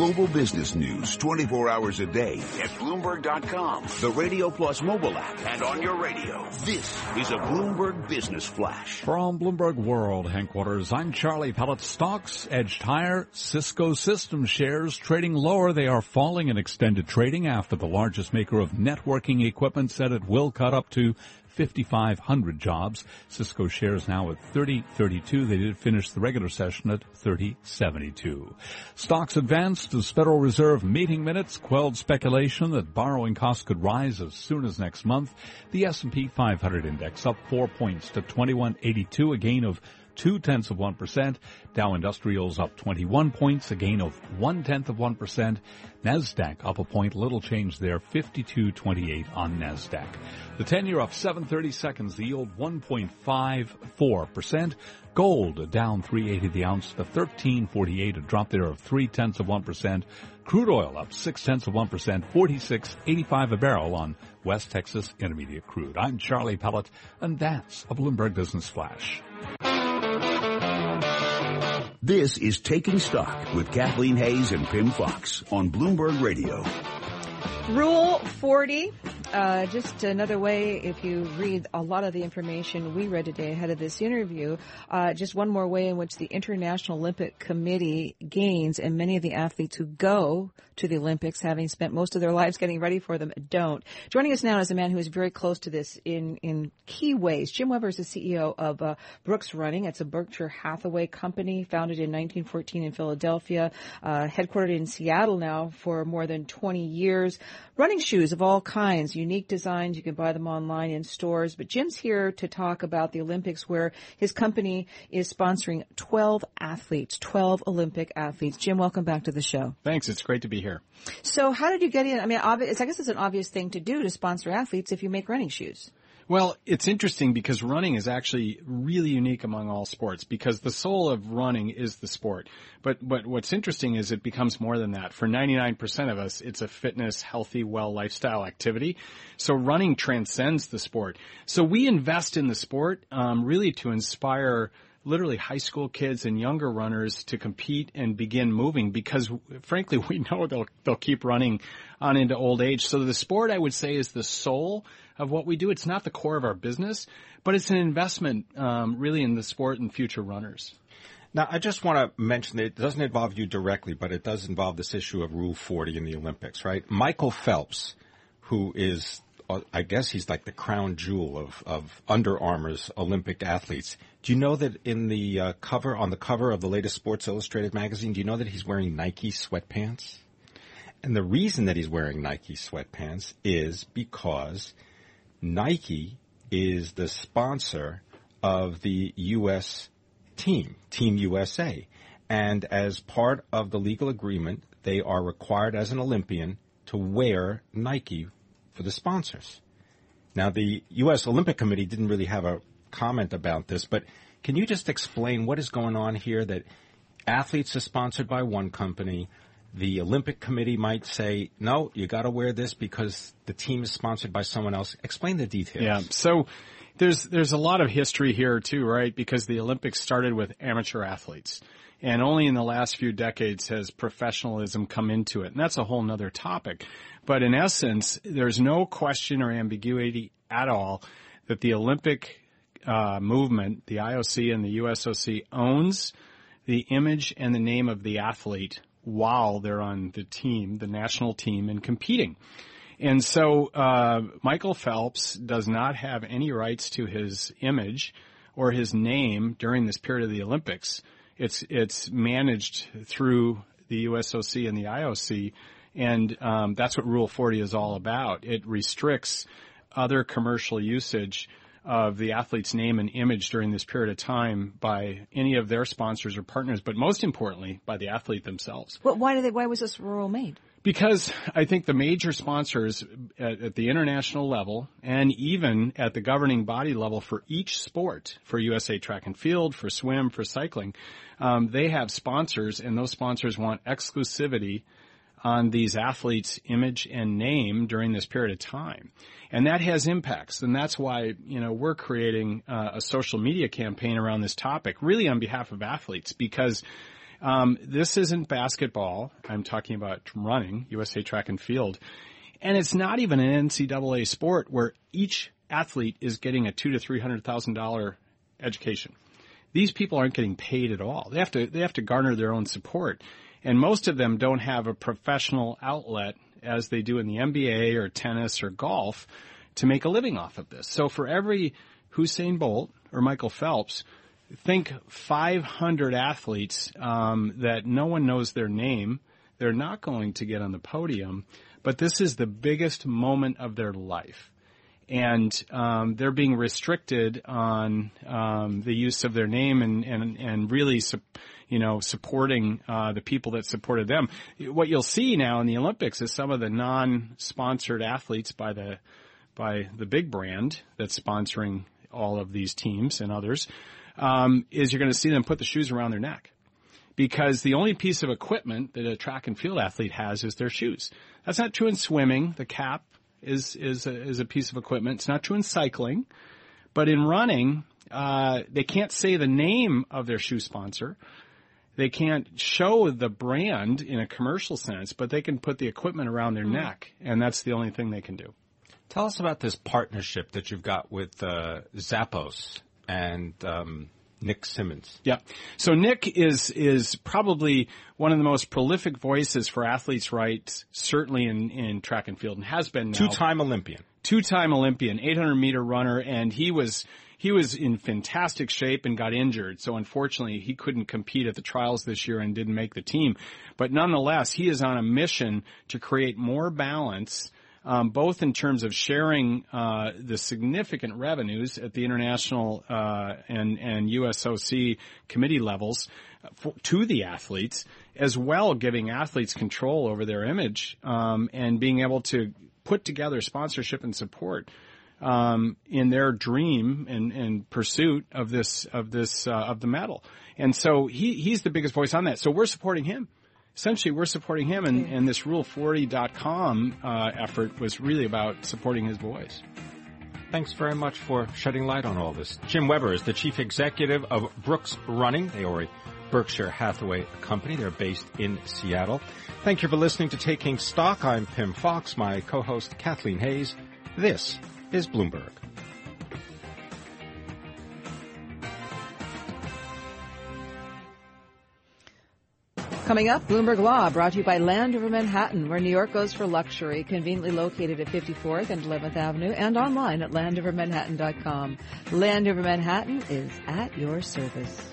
global business news 24 hours a day at Bloomberg.com, the Radio Plus mobile app, and on your radio. This is a Bloomberg Business Flash. From Bloomberg World headquarters, I'm Charlie Pellet. Stocks edged higher. Cisco Systems shares trading lower. They are falling in extended trading after the largest maker of networking equipment said it will cut up to 5,500 jobs. Cisco shares now at 30.32. They did finish the regular session at 30.72. Stocks advanced as Federal Reserve meeting minutes quelled speculation that borrowing costs could rise as soon as next month. The S&P 500 index up four points to 2182, a gain of two tenths of 1%. Dow Industrials up 21 points, a gain of one tenth of 1%. NASDAQ up a point, little change there, 52.28 on NASDAQ. The 10 year up 730 seconds, the yield 1.54%. Gold down 380 the ounce to 1348, a drop there of three tenths of 1%. Crude oil up six tenths of 1%, 46.85 a barrel on West Texas Intermediate Crude. I'm Charlie Pellet, and that's a Bloomberg Business Flash. This is Taking Stock with Kathleen Hays and Pimm Fox on Bloomberg Radio. Rule 40, uh, just another way if you read a lot of the information we read today ahead of this interview, uh, just one more way in which the International Olympic Committee gains and many of the athletes who go to the Olympics, having spent most of their lives getting ready for them, don't. Joining us now is a man who is very close to this in, in key ways. Jim Weber is the CEO of uh, Brooks Running. It's a Berkshire Hathaway company founded in 1914 in Philadelphia, uh, headquartered in Seattle now for more than 20 years. Running shoes of all kinds, unique designs. You can buy them online in stores. But Jim's here to talk about the Olympics where his company is sponsoring 12 athletes, 12 Olympic athletes. Jim, welcome back to the show. Thanks. It's great to be here. So how did you get in? I mean, obvious, I guess it's an obvious thing to do to sponsor athletes if you make running shoes. Well, it's interesting because running is actually really unique among all sports because the soul of running is the sport. But, but what's interesting is it becomes more than that. For 99% of us, it's a fitness, healthy, well lifestyle activity. So running transcends the sport. So we invest in the sport, um, really to inspire literally high school kids and younger runners to compete and begin moving because frankly we know they'll they'll keep running on into old age. So the sport I would say is the soul of what we do. It's not the core of our business, but it's an investment um, really in the sport and future runners. Now, I just want to mention that it doesn't involve you directly, but it does involve this issue of Rule 40 in the Olympics, right? Michael Phelps, who is, I guess he's like the crown jewel of, of Under Armour's Olympic athletes. Do you know that in the uh, cover, on the cover of the latest Sports Illustrated magazine, do you know that he's wearing Nike sweatpants? And the reason that he's wearing Nike sweatpants is because – Nike is the sponsor of the U.S. team, Team USA. And as part of the legal agreement, they are required as an Olympian to wear Nike for the sponsors. Now, the U.S. Olympic Committee didn't really have a comment about this, but can you just explain what is going on here that athletes are sponsored by one company, the Olympic Committee might say, no, you got to wear this because the team is sponsored by someone else. Explain the details. Yeah. So there's there's a lot of history here too, right? Because the Olympics started with amateur athletes. And only in the last few decades has professionalism come into it. And that's a whole nother topic. But in essence, there's no question or ambiguity at all that the Olympic uh, movement, the IOC and the USOC owns the image and the name of the athlete while they're on the team, the national team, and competing. And so uh, Michael Phelps does not have any rights to his image or his name during this period of the Olympics. It's it's managed through the USOC and the IOC, and um, that's what Rule 40 is all about. It restricts other commercial usage of the athlete's name and image during this period of time by any of their sponsors or partners, but most importantly by the athlete themselves. But why did they, why was this rule made? Because I think the major sponsors at, at, the international level and even at the governing body level for each sport, for USA Track and Field, for swim, for cycling, um, they have sponsors and those sponsors want exclusivity on these athletes' image and name during this period of time. And that has impacts. And that's why, you know, we're creating uh, a social media campaign around this topic, really on behalf of athletes, because Um, this isn't basketball. I'm talking about running, USA Track and Field. And it's not even an NCAA sport where each athlete is getting a two to three hundred thousand dollar education. These people aren't getting paid at all. They have to they have to garner their own support, and most of them don't have a professional outlet as they do in the NBA or tennis or golf to make a living off of this. So for every Usain Bolt or Michael Phelps, think 500 athletes um, that no one knows their name. They're not going to get on the podium, but this is the biggest moment of their life. And um, they're being restricted on um, the use of their name and and and really, you know, supporting uh, the people that supported them. What you'll see now in the Olympics is some of the non-sponsored athletes by the by the big brand that's sponsoring all of these teams and others um, is you're going to see them put the shoes around their neck because the only piece of equipment that a track and field athlete has is their shoes. That's not true in swimming. The cap is is a, is a piece of equipment. It's not true in cycling, but in running, uh, they can't say the name of their shoe sponsor. They can't show the brand in a commercial sense, but they can put the equipment around their neck, and that's the only thing they can do. Tell us about this partnership that you've got with uh, Zappos and um, Nick Symmonds. Yeah. So Nick is is probably one of the most prolific voices for athletes' rights, certainly in, in track and field, and has been now. Two-time Olympian. two-time Olympian, 800 meter runner, and he was he was in fantastic shape and got injured. So unfortunately, he couldn't compete at the trials this year and didn't make the team. But nonetheless, he is on a mission to create more balance. Um, both in terms of sharing uh, the significant revenues at the international uh, and and USOC committee levels for, to the athletes, as well giving athletes control over their image um, and being able to put together sponsorship and support um, in their dream and, and pursuit of this of this uh, of the medal. And so he he's the biggest voice on that. So we're supporting him. Essentially, we're supporting him, and, and this Rule40.com uh, effort was really about supporting his voice. Thanks very much for shedding light on all this. Jim Weber is the chief executive of Brooks Running. They are a Berkshire Hathaway company. They're based in Seattle. Thank you for listening to Taking Stock. I'm Pimm Fox, my co-host Kathleen Hays. This is Bloomberg. Coming up, Bloomberg Law brought to you by Land Rover Manhattan, where New York goes for luxury, conveniently located at 54th and 11th Avenue and online at landrovermanhattan.com. Land Rover Manhattan is at your service.